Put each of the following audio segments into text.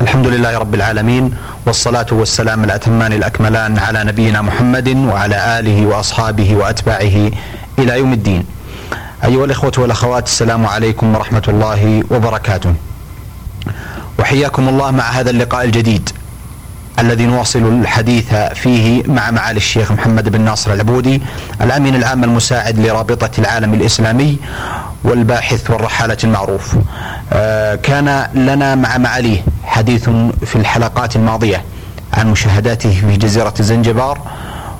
الحمد لله رب العالمين والصلاة والسلام الأتمان الأكملان على نبينا محمد وعلى آله وأصحابه وأتباعه إلى يوم الدين. أيها الإخوة والأخوات السلام عليكم ورحمة الله وبركاته. وحياكم الله مع هذا اللقاء الجديد الذي نواصل الحديث فيه مع معالي الشيخ محمد بن ناصر العبودي الأمين العام المساعد لرابطة العالم الإسلامي والباحث والرحالة المعروف. آه، كان لنا مع معاليه حديث في الحلقات الماضية عن مشاهداته في جزيرة زنجبار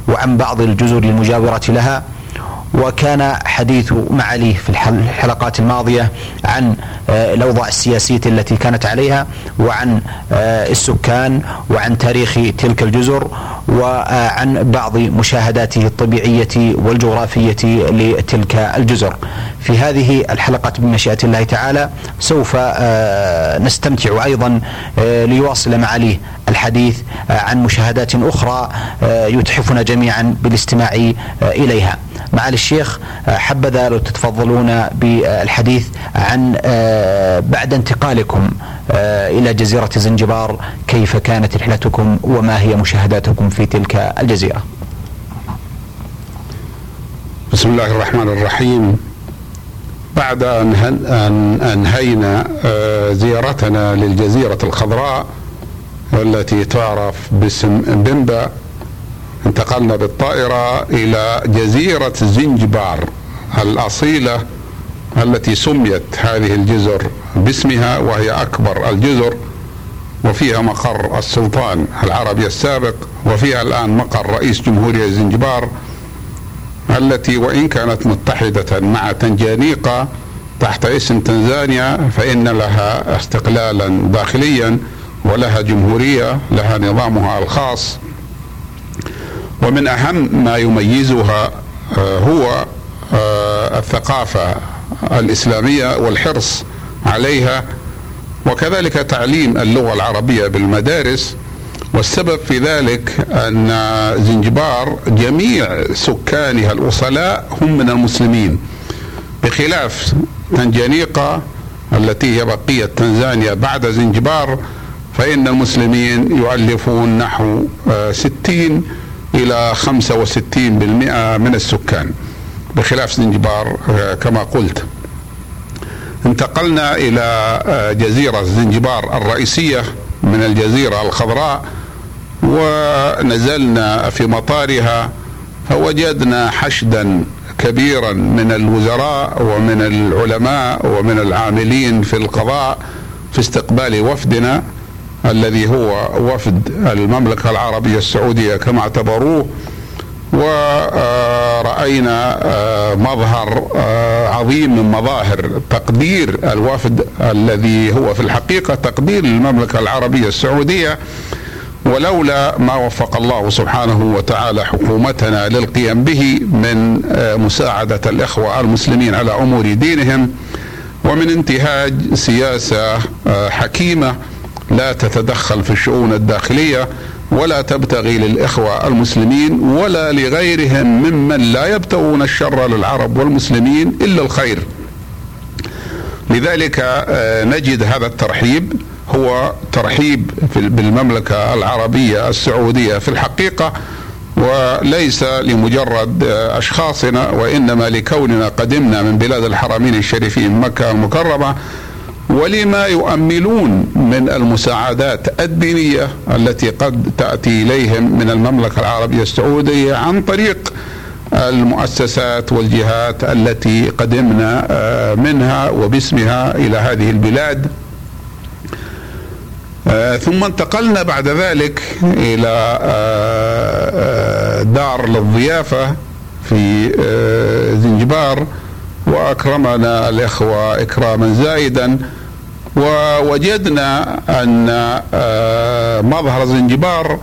وعن بعض الجزر المجاورة لها وكان حديث معاليه في الحلقات الماضية عن آه، الأوضاع السياسية التي كانت عليها وعن آه، السكان وعن تاريخ تلك الجزر وعن بعض مشاهداته الطبيعية والجغرافية لتلك الجزر. في هذه الحلقة بمشيئة الله تعالى سوف آه، نستمتع أيضا ليواصل معاليه الحديث عن مشاهدات أخرى يتحفنا جميعا بالاستماع إليها. معالي الشيخ حبذا لو تتفضلون بالحديث عن آه، بعد انتقالكم آه، إلى جزيرة زنجبار كيف كانت رحلتكم وما هي مشاهداتكم في تلك الجزيرة؟ بسم الله الرحمن الرحيم. بعد أن أنهينا آه، زيارتنا للجزيرة الخضراء التي تعرف باسم بمبا انتقلنا بالطائرة إلى جزيرة زنجبار الأصيلة التي سميت هذه الجزر باسمها وهي أكبر الجزر وفيها مقر السلطان العربي السابق وفيها الآن مقر رئيس جمهورية زنجبار التي وإن كانت متحدة مع تنجانيقا تحت اسم تنزانيا فإن لها استقلالا داخليا. ولها جمهورية لها نظامها الخاص. ومن أهم ما يميزها آه، هو آه، الثقافة الإسلامية والحرص عليها وكذلك تعليم اللغة العربية بالمدارس. والسبب في ذلك أن زنجبار جميع سكانها الأصلاء هم من المسلمين بخلاف تنجانيقا التي هي بقية تنزانيا بعد زنجبار فإن المسلمين يؤلفون نحو آه، ستين إلى 65% من السكان بخلاف زنجبار آه، كما قلت. انتقلنا إلى آه، جزيرة زنجبار الرئيسية من الجزيرة الخضراء ونزلنا في مطارها فوجدنا حشدا كبيرا من الوزراء ومن العلماء ومن العاملين في القضاء في استقبال وفدنا. الذي هو وفد المملكة العربية السعودية كما اعتبروه ورأينا آه، مظهر آه، عظيم من مظاهر تقدير الوفد الذي هو في الحقيقة تقدير للمملكة العربية السعودية ولولا ما وفق الله سبحانه وتعالى حكومتنا للقيام به من آه، مساعدة الإخوة المسلمين على أمور دينهم ومن انتهاج سياسة حكيمة لا تتدخل في الشؤون الداخلية ولا تبتغي للإخوة المسلمين ولا لغيرهم ممن لا يبتغون الشر للعرب والمسلمين إلا الخير. لذلك آه، نجد هذا الترحيب هو ترحيب بالمملكة العربية السعودية في الحقيقة وليس لمجرد آه، أشخاصنا وإنما لكوننا قدمنا من بلاد الحرمين الشريفين مكة المكرمة ولما يؤملون من المساعدات الدينية التي قد تأتي إليهم من المملكة العربية السعودية عن طريق المؤسسات والجهات التي قدمنا آه، منها وباسمها إلى هذه البلاد. آه، ثم انتقلنا بعد ذلك إلى آه، دار للضيافة في زنجبار وأكرمنا الإخوة إكراما زائدا ووجدنا أن آه، مظهر زنجبار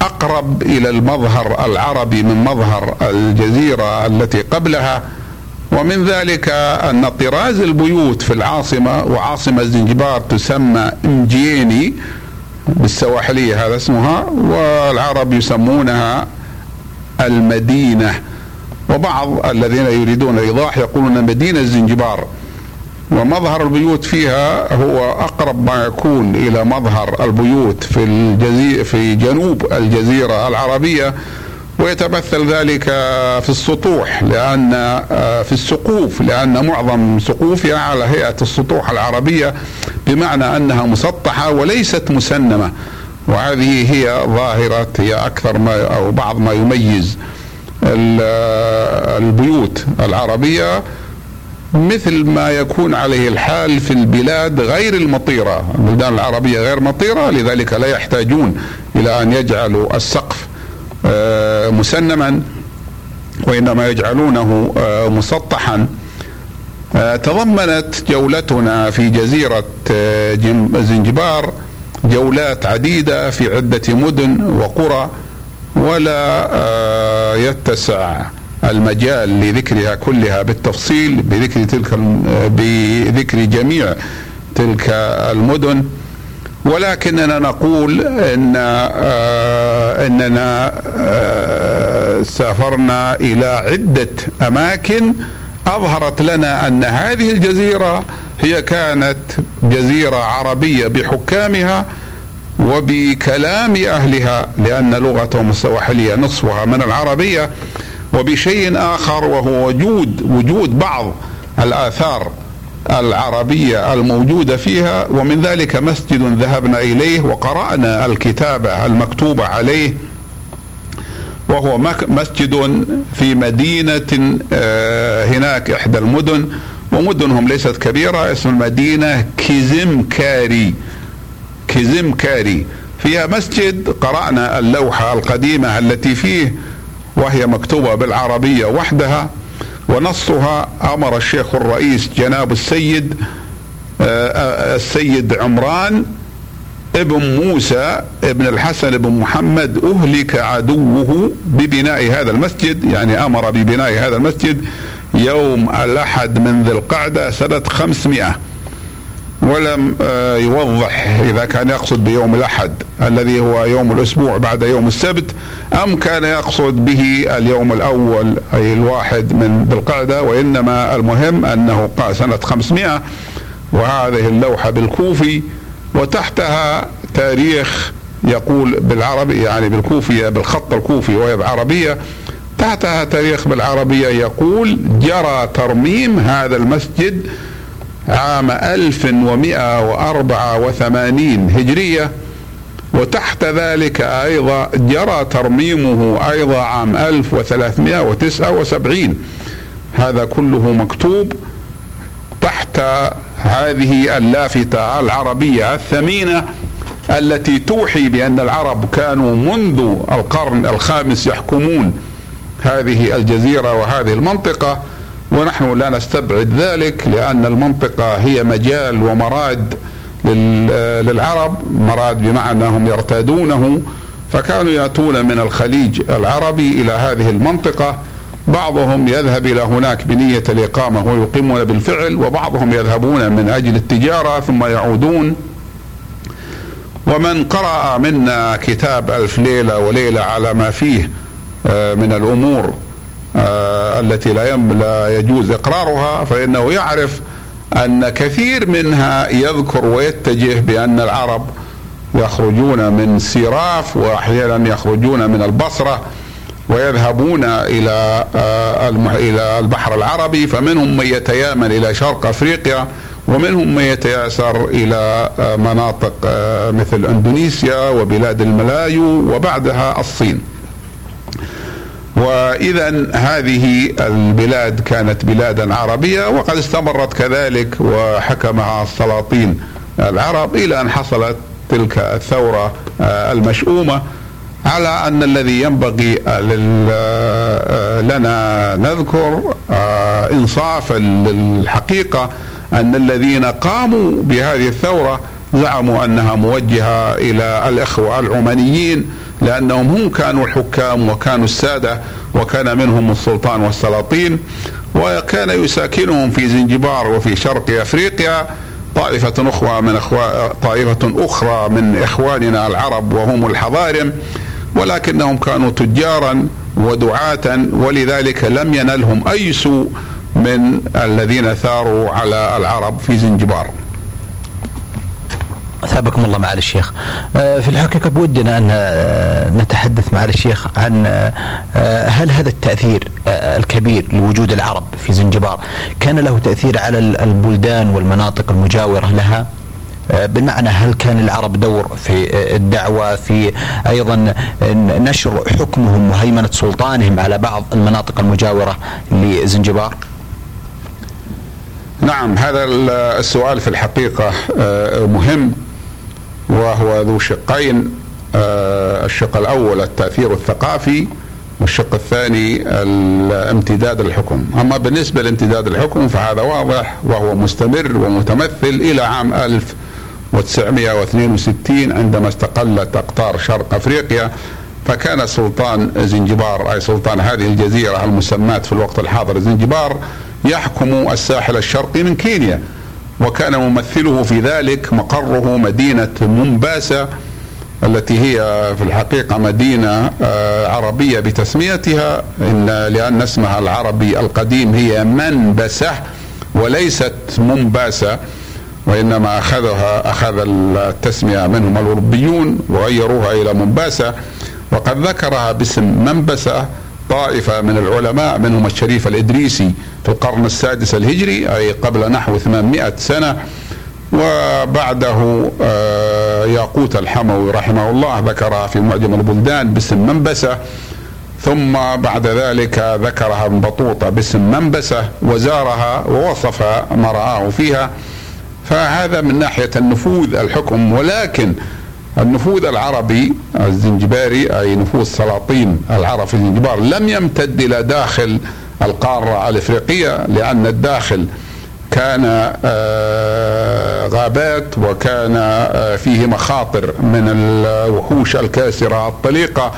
أقرب إلى المظهر العربي من مظهر الجزيرة التي قبلها ومن ذلك أن طراز البيوت في العاصمة وعاصمة زنجبار تسمى إنجيني بالسواحلية هذا اسمها والعرب يسمونها المدينة. وبعض الذين يريدون إيضاح يقولون مدينة زنجبار. ومظهر البيوت فيها هو أقرب ما يكون إلى مظهر البيوت في الجزيرة في جنوب الجزيرة العربية ويتمثل ذلك في السطوح لأن في السقوف لأن معظم سقوفها على هيئة السطوح العربية بمعنى أنها مسطحة وليست مسنمة وهذه هي ظاهرة هي أكثر ما أو بعض ما يميز البيوت العربية. مثل ما يكون عليه الحال في البلاد غير المطيرة. البلدان العربية غير مطيرة لذلك لا يحتاجون إلى أن يجعلوا السقف آه، مسنما وإنما يجعلونه آه، مسطحا. آه، تضمنت جولتنا في جزيرة زنجبار جولات عديدة في عدة مدن وقرى ولا يتسع. المجال لذكرها كلها بالتفصيل بذكر تلك بذكر جميع تلك المدن. ولكننا نقول إن آه، إننا آه، سافرنا إلى عدة أماكن أظهرت لنا أن هذه الجزيرة هي كانت جزيرة عربية بحكامها وبكلام أهلها لأن لغتهم السواحلية نصفها من العربية. وبشيء آخر وهو وجود وجود بعض الآثار العربية الموجودة فيها ومن ذلك مسجد ذهبنا إليه وقرأنا الكتابه المكتوبه عليه وهو مسجد في مدينة آه، هناك إحدى المدن ومدنهم ليست كبيرة اسم المدينة كيزمكاري كيزمكاري فيها مسجد قرأنا اللوحة القديمة التي فيه وهي مكتوبة بالعربية وحدها ونصها أمر الشيخ الرئيس جناب السيد آه، آه، السيد عمران ابن موسى ابن الحسن بن محمد أهلك عدوه ببناء هذا المسجد يعني أمر ببناء هذا المسجد يوم الأحد من ذي القعدة سنة 500 ولم آه، يوضح إذا كان يقصد بيوم الأحد الذي هو يوم الأسبوع بعد يوم السبت أم كان يقصد به اليوم الأول أي الواحد من ذي القعدة وإنما المهم أنه قال سنة 500 وهذه اللوحة بالكوفي وتحتها تاريخ يقول بالعربي يعني بالكوفية بالخط الكوفي وهي بعربية تحتها تاريخ بالعربية يقول جرى ترميم هذا المسجد عام 1184 هجرية وتحت ذلك أيضا جرى ترميمه أيضا عام 1379 هذا كله مكتوب تحت هذه اللافتة العربية الثمينة التي توحي بأن العرب كانوا منذ القرن الخامس يحكمون هذه الجزيرة وهذه المنطقة. ونحن لا نستبعد ذلك لأن المنطقة هي مجال ومراد للعرب مراد بمعنى هم يرتادونه. فكانوا يأتون من الخليج العربي إلى هذه المنطقة بعضهم يذهب إلى هناك بنية الإقامة ويقيمون بالفعل وبعضهم يذهبون من أجل التجارة ثم يعودون. ومن قرأ منا كتاب ألف ليلة وليلة على ما فيه آه، من الأمور التي لا لا يجوز إقرارها فإنه يعرف أن كثير منها يذكر ويتجه بأن العرب يخرجون من سيراف وأحيانا يخرجون من البصرة ويذهبون إلى آه، إلى البحر العربي فمنهم من يتيامن إلى شرق أفريقيا ومنهم من يتياسر إلى آه، مناطق مثل إندونيسيا وبلاد الملايو وبعدها الصين. واذا هذه البلاد كانت بلادا عربية وقد استمرت كذلك وحكمها السلاطين العرب إلى أن حصلت تلك الثورة آه، المشؤومة على أن الذي ينبغي آه، لنا نذكر آه، انصافا للحقيقة أن الذين قاموا بهذه الثورة زعموا أنها موجهة إلى الإخوة العمانيين لأنهم هم كانوا الحكام وكانوا السادة وكان منهم السلطان والسلاطين وكان يساكنهم في زنجبار وفي شرق أفريقيا طائفة أخرى من أخوة طائفة أخرى من إخواننا العرب وهم الحضارم ولكنهم كانوا تجارا ودعاة ولذلك لم ينلهم أي سوء من الذين ثاروا على العرب في زنجبار. أثابكم الله معالي الشيخ. آه، في الحقيقة بودنا أن آه، نتحدث معالي الشيخ عن آه، هل هذا التأثير الكبير لوجود العرب في زنجبار كان له تأثير على البلدان والمناطق المجاورة لها؟ بمعنى هل كان العرب دور في الدعوة في أيضا نشر حكمهم وهيمنة سلطانهم على بعض المناطق المجاورة لزنجبار نعم هذا السؤال في الحقيقة مهم وهو ذو شقين آه، الشق الأول التأثير الثقافي والشق الثاني الامتداد الحكم أما بالنسبة لامتداد الحكم فهذا واضح وهو مستمر ومتمثل إلى عام 1962 عندما استقلت اقطار شرق أفريقيا فكان سلطان زنجبار أي سلطان هذه الجزيرة المسماة في الوقت الحاضر زنجبار يحكم الساحل الشرقي من كينيا. وكان ممثله في ذلك مقره مدينة مومباسا التي هي في الحقيقة مدينة آه، عربية بتسميتها. إن لأن اسمها العربي القديم هي منبسة وليست مومباسا وإنما أخذها أخذ التسمية منهم الأوروبيون وغيروها إلى مومباسا. وقد ذكرها باسم منبسة طائفة من العلماء منهم الشريف الإدريسي في القرن السادس الهجري أي قبل نحو 800 سنة وبعده آه، ياقوت الحموي رحمه الله ذكرها في معجم البلدان باسم منبسة ثم بعد ذلك ذكرها ابن بطوطة باسم منبسة وزارها ووصف ما رآه فيها. فهذا من ناحية النفوذ الحكم ولكن النفوذ العربي الزنجباري أي نفوذ سلاطين العرب في الزنجبار لم يمتد إلى داخل القارة الإفريقية لأن الداخل كان آه، غابات وكان آه، فيه مخاطر من الوحوش الكاسرة الطليقة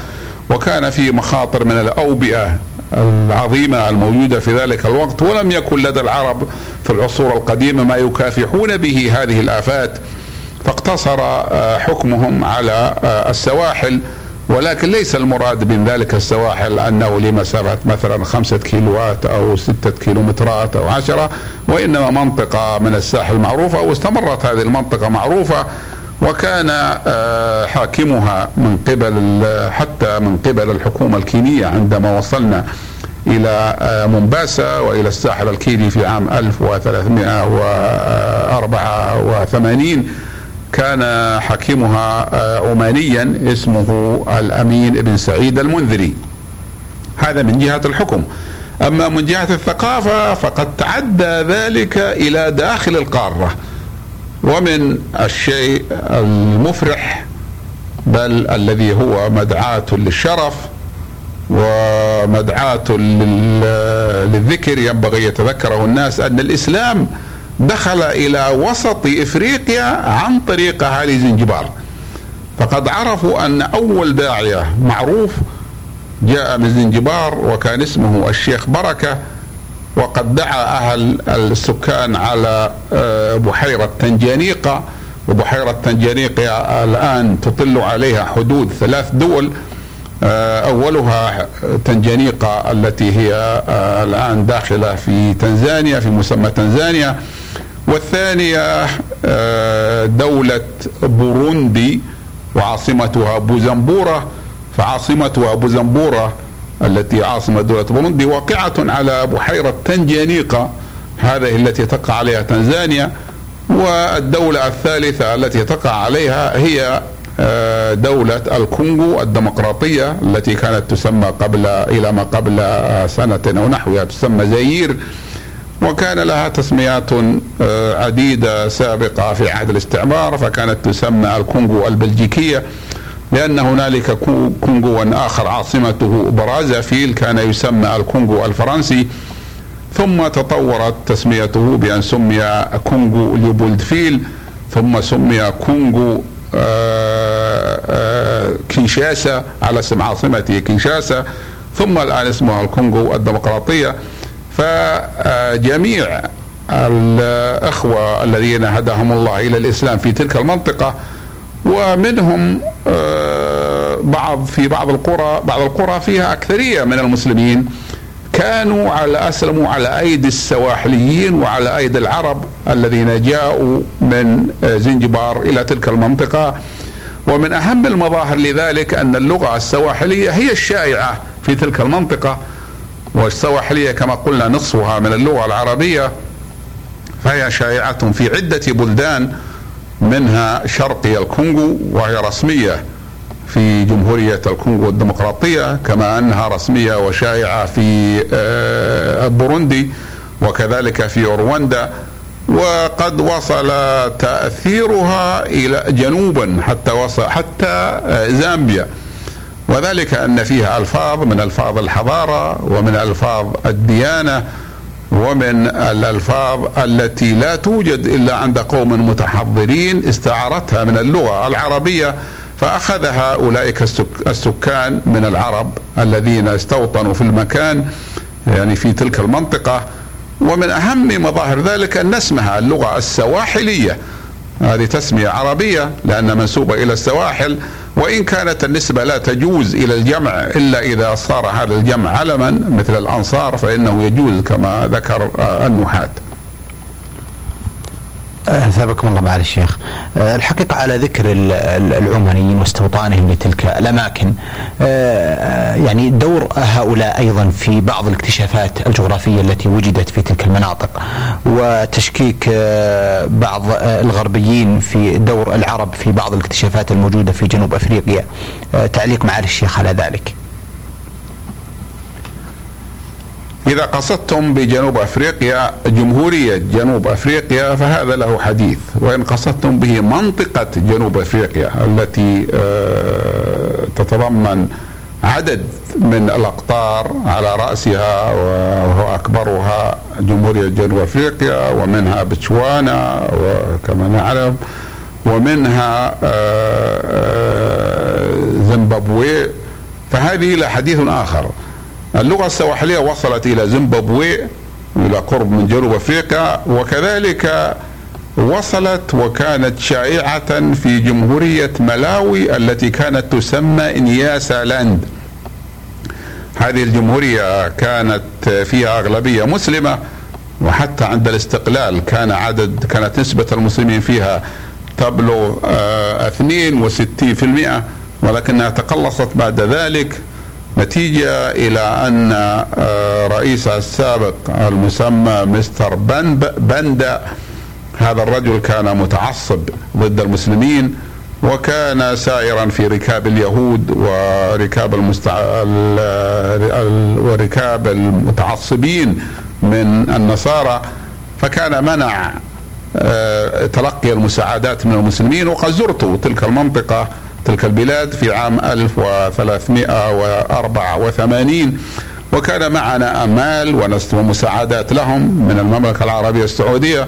وكان فيه مخاطر من الأوبئة العظيمة الموجودة في ذلك الوقت ولم يكن لدى العرب في العصور القديمة ما يكافحون به هذه الآفات. فاقتصر آه، حكمهم على السواحل ولكن ليس المراد من ذلك السواحل أنه لمسافة مثلا خمسة كيلوات أو ستة كيلومترات أو عشرة وإنما منطقة من الساحل معروفة واستمرت هذه المنطقة معروفة وكان آه، حاكمها من قبل حتى من قبل الحكومة الكينية عندما وصلنا آه، مومباسا وإلى الساحل الكيني في عام 1384 كان حكيمها آه، عمانيا اسمه الأمين بن سعيد المنذري. هذا من جهة الحكم. أما من جهة الثقافة فقد تعدى ذلك إلى داخل القارة. ومن الشيء المفرح بل الذي هو مدعاة للشرف ومدعاة للذكر ينبغي يتذكره الناس أن الإسلام دخل إلى وسط إفريقيا عن طريق اهالي زنجبار فقد عرفوا أن أول داعية معروف جاء من زنجبار وكان اسمه الشيخ بركة وقد دعا أهل السكان على آه، بحيرة تنجانيقة. وبحيرة تنجانيقه الآن تطل عليها حدود ثلاث دول. آه، أولها تنجانيقة التي هي آه، الآن داخلة في تنزانيا في مسمى تنزانيا. والثانية آه، دولة بوروندي وعاصمتها بوزنبورة. فعاصمتها بوزنبورة التي عاصمة دولة بوروندي واقعة على بحيرة تنجانيقة هذه التي تقع عليها تنزانيا. والدولة الثالثة التي تقع عليها هي آه، دولة الكونغو الديمقراطية التي كانت تسمى قبل إلى ما قبل سنة أو نحوها تسمى زيير وكان لها تسميات آه، عديدة سابقة في عهد الاستعمار فكانت تسمى الكونغو البلجيكية لأن هنالك كونغو آخر عاصمته برازافيل كان يسمى الكونغو الفرنسي. ثم تطورت تسميته بأن سمي كونغو ليوبولدفيل ثم سمي كونغو آه، آه، كينشاسا على اسم عاصمته كينشاسا. ثم الآن اسمها الكونغو الديمقراطية. فجميع الأخوة الذين هداهم الله إلى الإسلام في تلك المنطقة ومنهم آه، بعض في بعض القرى بعض القرى فيها أكثرية من المسلمين كانوا على أسلموا على أيدي السواحليين وعلى أيدي العرب الذين جاءوا من زنجبار إلى تلك المنطقة. ومن أهم المظاهر لذلك أن اللغة السواحلية هي الشائعة في تلك المنطقة. والسواحليه كما قلنا نصفها من اللغة العربية فهي شائعة في عدة بلدان منها شرقي الكونغو وهي رسمية في جمهورية الكونغو الديمقراطية كما أنها رسمية وشائعة في آه، بوروندي وكذلك في رواندا. وقد وصل تأثيرها إلى جنوبا حتى وصل حتى آه، زامبيا. وذلك أن فيها ألفاظ من ألفاظ الحضارة ومن ألفاظ الديانة ومن الألفاظ التي لا توجد إلا عند قوم متحضرين استعارتها من اللغة العربية فأخذها أولئك السكان من العرب الذين استوطنوا في المكان يعني في تلك المنطقة. ومن أهم مظاهر ذلك أن اسمها اللغة السواحلية. هذه تسمية عربية لأنها منسوبة إلى السواحل. وإن كانت النسبة لا تجوز إلى الجمع إلا إذا صار هذا الجمع علما مثل الأنصار فإنه يجوز كما ذكر النحاة أثابكم الله معالي الشيخ. آه، الحقيقة على ذكر العمانيين واستوطانهم لتلك الأماكن آه، يعني دور هؤلاء أيضا في بعض الاكتشافات الجغرافية التي وجدت في تلك المناطق وتشكيك آه، بعض الغربيين في دور العرب في بعض الاكتشافات الموجودة في جنوب أفريقيا. تعليق معالي الشيخ على ذلك. إذا قصدتم بجنوب أفريقيا جمهورية جنوب أفريقيا فهذا له حديث. وإن قصدتم به منطقة جنوب أفريقيا التي آه، تتضمن عدد من الأقطار على رأسها وهو أكبرها جمهورية جنوب أفريقيا ومنها بتشوانا وكما نعلم ومنها آه، آه، زيمبابوي. فهذه لها حديث آخر. اللغة السواحلية وصلت إلى زيمبابوي إلى قرب من جنوب أفريقيا وكذلك وصلت وكانت شائعة في جمهورية ملاوي التي كانت تسمى إنياسا لاند. هذه الجمهورية كانت فيها أغلبية مسلمة وحتى عند الاستقلال كان عدد كانت نسبة المسلمين فيها تبلغ 62% آه، ولكنها تقلصت بعد ذلك. نتيجة إلى أن آه، رئيسها السابق المسمى مستر بندا هذا الرجل كان متعصب ضد المسلمين وكان سائرا في ركاب اليهود وركاب المستع... وركاب المتعصبين من النصارى فكان منع آه، تلقي المساعدات من المسلمين وقد زرت تلك المنطقة تلك البلاد في عام 1384 وكان معنا أمال ومساعدات لهم من المملكة العربية السعودية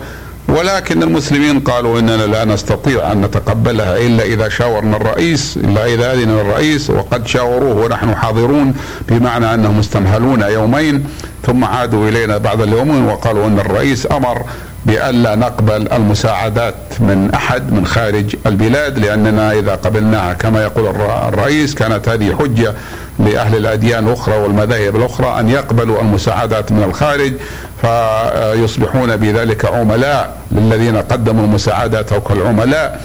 ولكن المسلمين قالوا إننا لا نستطيع أن نتقبلها إلا إذا شاورنا الرئيس إلا إذا أذن الرئيس وقد شاوروه ونحن حاضرون بمعنى أنهم استمهلون يومين ثم عادوا إلينا بعد اليومين وقالوا إن الرئيس أمر بألا نقبل المساعدات من أحد من خارج البلاد لأننا إذا قبلناها كما يقول الرئيس كانت هذه حجة لأهل الأديان الأخرى والمذاهب الأخرى أن يقبلوا المساعدات من الخارج فيصبحون بذلك عملاء للذين قدموا أو كالعملاء.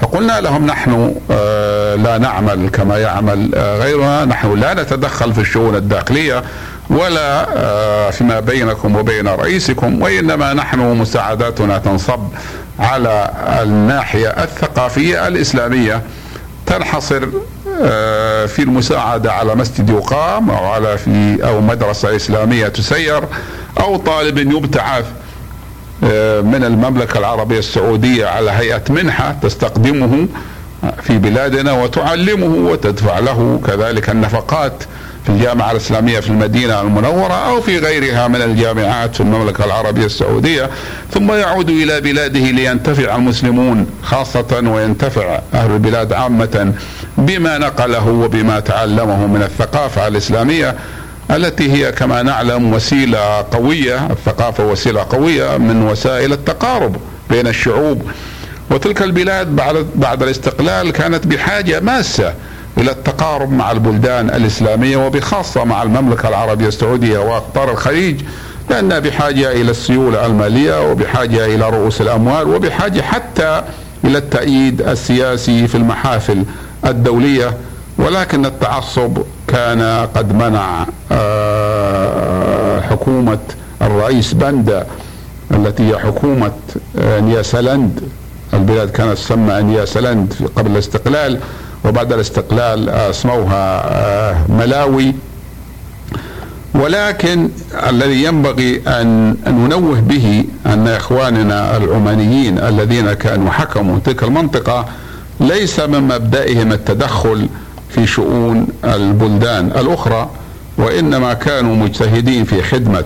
فقلنا لهم نحن آه، لا نعمل كما يعمل آه، غيرنا. نحن لا نتدخل في الشؤون الداخلية ولا آه، فيما بينكم وبين رئيسكم وإنما نحن مساعداتنا تنصب على الناحية الثقافية الإسلامية. تنحصر في المساعدة على مسجد يقام أو على في أو مدرسة إسلامية تسير أو طالب يبتعث آه، من المملكة العربية السعودية على هيئة منحة تستقدمه في بلادنا وتعلمه وتدفع له كذلك النفقات في الجامعة الإسلامية في المدينة المنورة أو في غيرها من الجامعات في المملكة العربية السعودية. ثم يعود إلى بلاده لينتفع المسلمون خاصة وينتفع أهل البلاد عامة. بما نقله وبما تعلمه من الثقافة الإسلامية التي هي كما نعلم وسيلة قوية الثقافة وسيلة قوية من وسائل التقارب بين الشعوب. وتلك البلاد بعد بعد الاستقلال كانت بحاجة ماسة إلى التقارب مع البلدان الإسلامية وبخاصة مع المملكة العربية السعودية وأقطار الخليج لأنها بحاجة إلى السيولة المالية وبحاجة إلى رؤوس الأموال وبحاجة حتى إلى التأييد السياسي في المحافل الدولية ولكن التعصب كان قد منع آه، حكومة الرئيس بندا التي هي حكومة آه، نياسلند البلاد كانت تسمى نياسلند قبل الاستقلال وبعد الاستقلال اسموها آه، ملاوي. ولكن الذي ينبغي أن ننوه به أن إخواننا العمانيين الذين كانوا حكموا تلك المنطقة ليس من مبدئهم التدخل في شؤون البلدان الأخرى وإنما كانوا مجتهدين في خدمة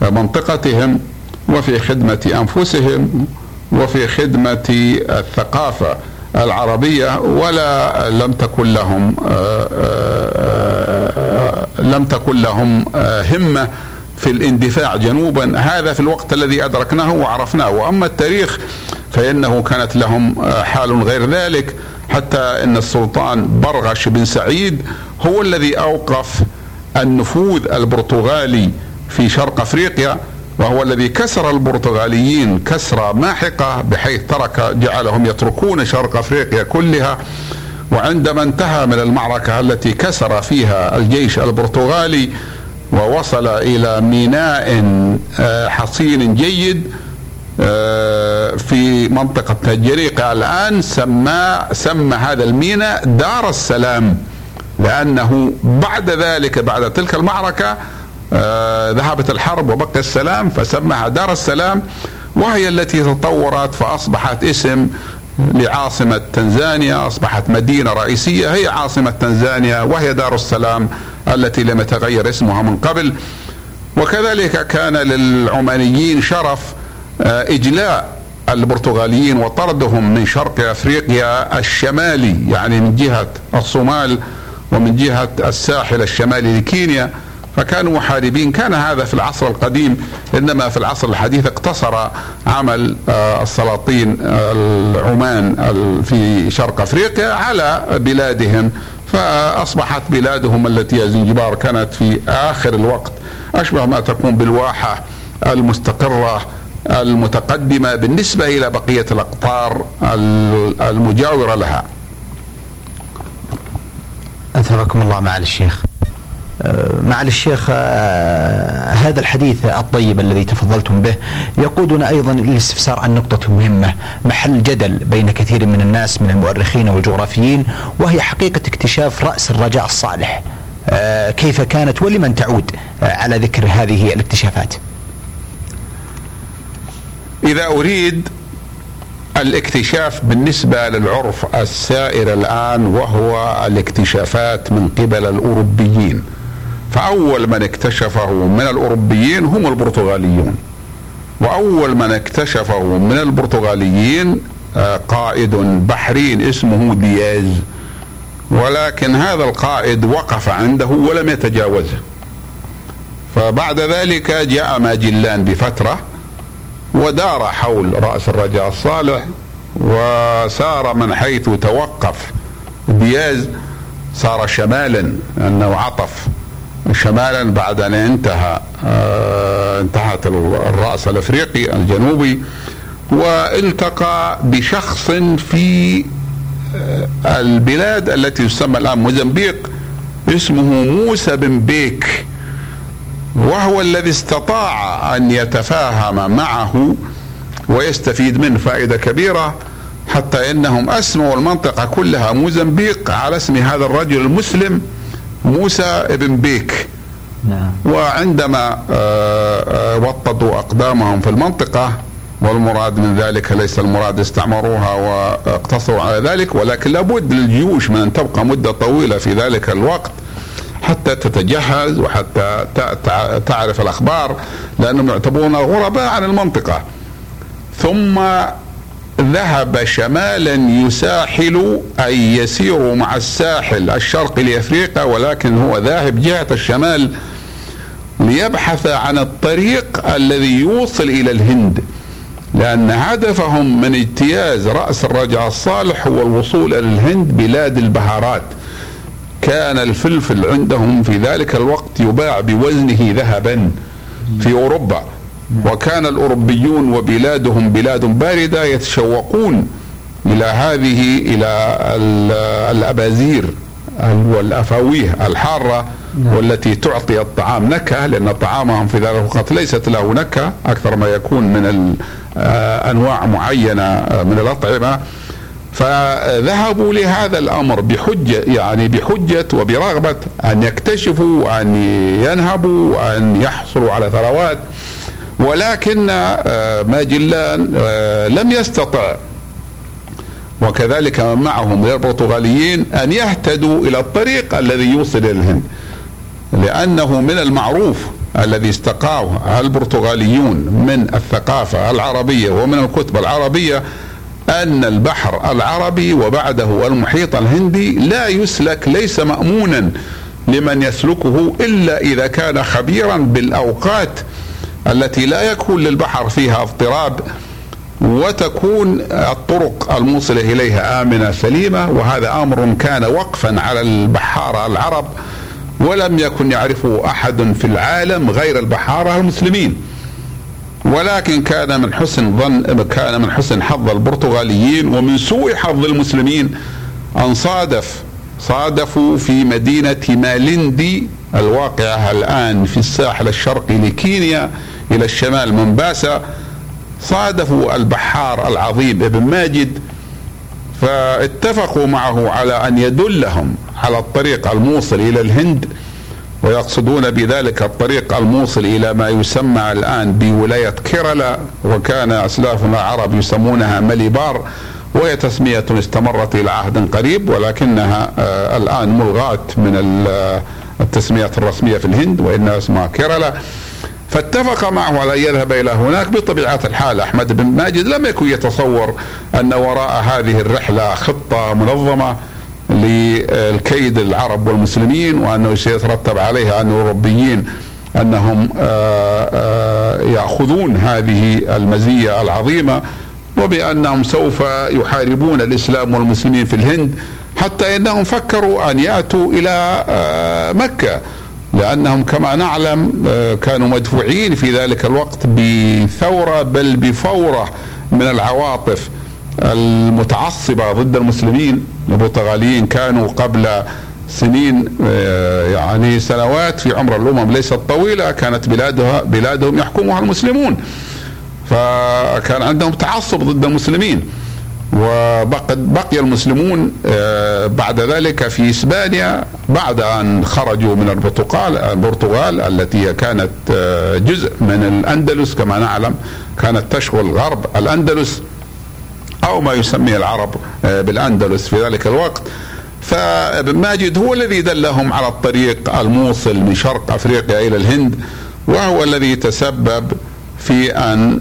منطقتهم وفي خدمة أنفسهم وفي خدمة الثقافة العربية ولا لم تكن لهم آه، آه، آه، لم تكن لهم همة في الاندفاع جنوبا هذا في الوقت الذي أدركناه وعرفناه. وأما التاريخ فإنه كانت لهم حال غير ذلك حتى إن السلطان برغش بن سعيد هو الذي أوقف النفوذ البرتغالي في شرق أفريقيا وهو الذي كسر البرتغاليين كسرة ماحقة بحيث ترك جعلهم يتركون شرق أفريقيا كلها. وعندما انتهى من المعركة التي كسر فيها الجيش البرتغالي ووصل إلى ميناء آه، حصين جيد آه، في منطقة الجريقة الآن سمى سمى هذا الميناء دار السلام لأنه بعد ذلك بعد تلك المعركة آه، ذهبت الحرب وبقي السلام فسماها دار السلام وهي التي تطورت فأصبحت اسم لعاصمة تنزانيا أصبحت مدينة رئيسية هي عاصمة تنزانيا وهي دار السلام. التي لم يتغير اسمها من قبل. وكذلك كان للعمانيين شرف آه، إجلاء البرتغاليين وطردهم من شرق أفريقيا الشمالي يعني من جهة الصومال ومن جهة الساحل الشمالي لكينيا. فكانوا محاربين كان هذا في العصر القديم إنما في العصر الحديث اقتصر عمل آه، السلاطين العمان في شرق أفريقيا على بلادهم. فأصبحت بلادهم التي هي زنجبار كانت في آخر الوقت أشبه ما تكون بالواحة المستقرة المتقدمة بالنسبة إلى بقية الأقطار المجاورة لها. اثابكم الله معالي الشيخ. معالي الشيخ آه، هذا الحديث الطيب الذي تفضلتم به. يقودنا أيضا للاستفسار عن نقطة مهمة محل جدل بين كثير من الناس من المؤرخين والجغرافيين وهي حقيقة اكتشاف رأس الرجاء الصالح. آه، كيف كانت ولمن تعود آه، على ذكر هذه الاكتشافات؟ إذا أريد الاكتشاف بالنسبة للعرف السائر الآن وهو الاكتشافات من قبل الأوروبيين. فأول من اكتشفه من الأوروبيين هم البرتغاليون. وأول من اكتشفه من البرتغاليين آه، قائد بحرين اسمه دياز. ولكن هذا القائد وقف عنده ولم يتجاوزه فبعد ذلك جاء ماجلان بفترة ودار حول رأس الرجاء الصالح وسار من حيث توقف. دياز صار شمالا لأنه عطف. شمالا بعد أن انتهى آه انتهت الرأس الأفريقي الجنوبي والتقى بشخص في آه البلاد التي تسمى الآن موزمبيق اسمه موسى بن بيك وهو الذي استطاع أن يتفاهم معه ويستفيد منه فائدة كبيرة حتى إنهم أسموا المنطقة كلها موزمبيق على اسم هذا الرجل المسلم. موسى ابن بيك نعم. وعندما آه، آه، وطدوا أقدامهم في المنطقة والمراد من ذلك ليس المراد استعمروها واقتصروا على ذلك ولكن لابد للجيوش من أن تبقى مدة طويلة في ذلك الوقت حتى تتجهز وحتى تعرف الأخبار لأنهم يعتبرون غرباء عن المنطقة ثم ذهب شمالا يساحل أي يسير مع الساحل الشرقي لأفريقيا ولكن هو ذاهب جهة الشمال ليبحث عن الطريق الذي يوصل إلى الهند لأن هدفهم من اجتياز رأس الرجع الصالح هو الوصول إلى الهند بلاد البهارات. كان الفلفل عندهم في ذلك الوقت يباع بوزنه ذهبا في أوروبا. وكان الأوروبيون وبلادهم بلاد باردة يتشوقون إلى هذه إلى الأبازير والأفاويه الحارة والتي تعطي الطعام نكهة لأن طعامهم في ذلك الوقت ليست له نكهة أكثر ما يكون من آه، أنواع معينة آه، من الأطعمة. فذهبوا لهذا الأمر بحجة يعني بحجة وبرغبة أن يكتشفوا ان ينهبوا ان يحصلوا على ثروات. ولكن آه، ماجلان لم يستطع. وكذلك معهم من البرتغاليين أن يهتدوا إلى الطريق الذي يوصل إلى الهند لأنه من المعروف الذي استقاه البرتغاليون من الثقافة العربية ومن الكتب العربية أن البحر العربي وبعده المحيط الهندي لا يسلك ليس مأمونا لمن يسلكه إلا إذا كان خبيرا بالأوقات التي لا يكون للبحر فيها اضطراب وتكون الطرق الموصلة إليها آمنة سليمة وهذا أمر كان وقفا على البحاره العرب ولم يكن يعرفه أحد في العالم غير البحاره المسلمين. ولكن كان من حسن ظن كان من حسن حظ البرتغاليين ومن سوء حظ المسلمين أن صادف صادفوا في مدينة مالندي الواقعة الآن في الساحل الشرقي لكينيا. إلى الشمال من باسا صادفوا البحار العظيم ابن ماجد فاتفقوا معه على أن يدلهم على الطريق الموصل إلى الهند ويقصدون بذلك الطريق الموصل إلى ما يسمى الآن بولاية كيرلا وكان اسلافنا العرب يسمونها مليبار وهي تسمية استمرت إلى عهد قريب ولكنها آه الآن ملغاة من التسميات الرسمية في الهند وإنها اسمها كيرلا. فاتفق معه على أن يذهب إلى هناك بطبيعة الحال. أحمد بن ماجد لم يكن يتصور أن وراء هذه الرحلة خطة منظمة للكيد العرب والمسلمين وأنه سيترتب عليها أن الأوروبيين أنهم آه، آه، يأخذون هذه المزية العظيمة وبأنهم سوف يحاربون الإسلام والمسلمين في الهند حتى إنهم فكروا أن يأتوا إلى آه، مكة. لأنهم كما نعلم كانوا مدفوعين في ذلك الوقت بثورة بل بفورة من العواطف المتعصبة ضد المسلمين. البرتغاليين كانوا قبل سنين آه، يعني سنوات في عمر الأمم ليست طويلة كانت بلادها بلادهم يحكمها المسلمون. فكان عندهم تعصب ضد المسلمين. وبقد بقي المسلمون آه، بعد ذلك في إسبانيا بعد أن خرجوا من البرتغال البرتغال التي كانت آه، جزء من الأندلس كما نعلم كانت تشغل غرب الأندلس أو ما يسميه العرب آه، بالأندلس في ذلك الوقت. فابن ماجد هو الذي دلهم على الطريق الموصل من شرق أفريقيا إلى الهند وهو الذي تسبب في أن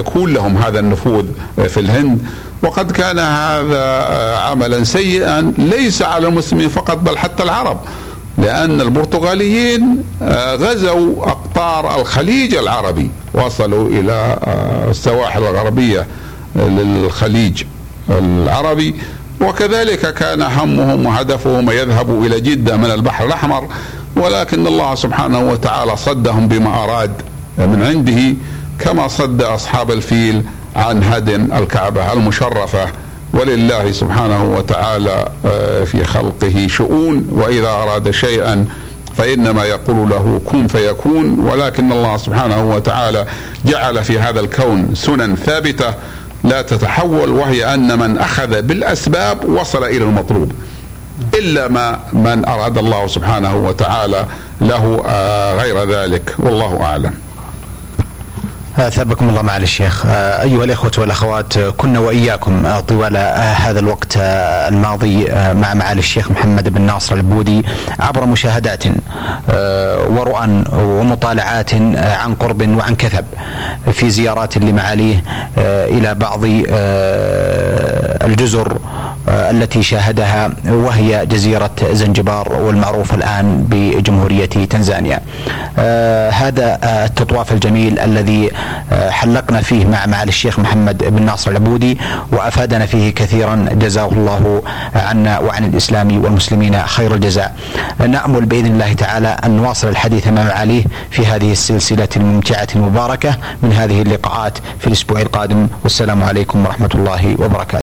يكون لهم هذا النفوذ في الهند. وقد كان هذا عملا سيئا ليس على المسلمين فقط بل حتى العرب لأن البرتغاليين آه، غزوا أقطار الخليج العربي وصلوا إلى آه، السواحل الغربية للخليج العربي. وكذلك كان همهم وهدفهم يذهبوا إلى جدة من البحر الأحمر ولكن الله سبحانه وتعالى صدهم بما أراد من عنده. كما صد أصحاب الفيل عن هدم الكعبة المشرفة. ولله سبحانه وتعالى آه، في خلقه شؤون وإذا أراد شيئا فإنما يقول له كن فيكون. ولكن الله سبحانه وتعالى جعل في هذا الكون سنن ثابتة لا تتحول وهي أن من أخذ بالأسباب وصل إلى المطلوب. إلا ما من أراد الله سبحانه وتعالى له آه، غير ذلك. والله أعلم. ثابكم الله معالي الشيخ. آه، أيها الإخوة والأخوات كنا وإياكم آه، طوال آه، هذا الوقت الماضي مع معالي الشيخ محمد بن ناصر البودي عبر مشاهدات ورؤى ومطالعات عن قرب وعن كثب في زيارات لمعاليه إلى بعض الجزر التي شاهدها وهي جزيرة زنجبار والمعروفة الآن بجمهورية تنزانيا. هذا التطواف الجميل الذي حلقنا فيه مع معالي الشيخ محمد بن ناصر العبودي وأفادنا فيه كثيرا. جزاه الله عنا وعن الإسلام والمسلمين خير الجزاء. نأمل بإذن الله تعالى أن نواصل الحديث مع معاليه في هذه السلسلة الممتعة المباركة من هذه اللقاءات في الأسبوع القادم. والسلام عليكم ورحمة الله وبركاته.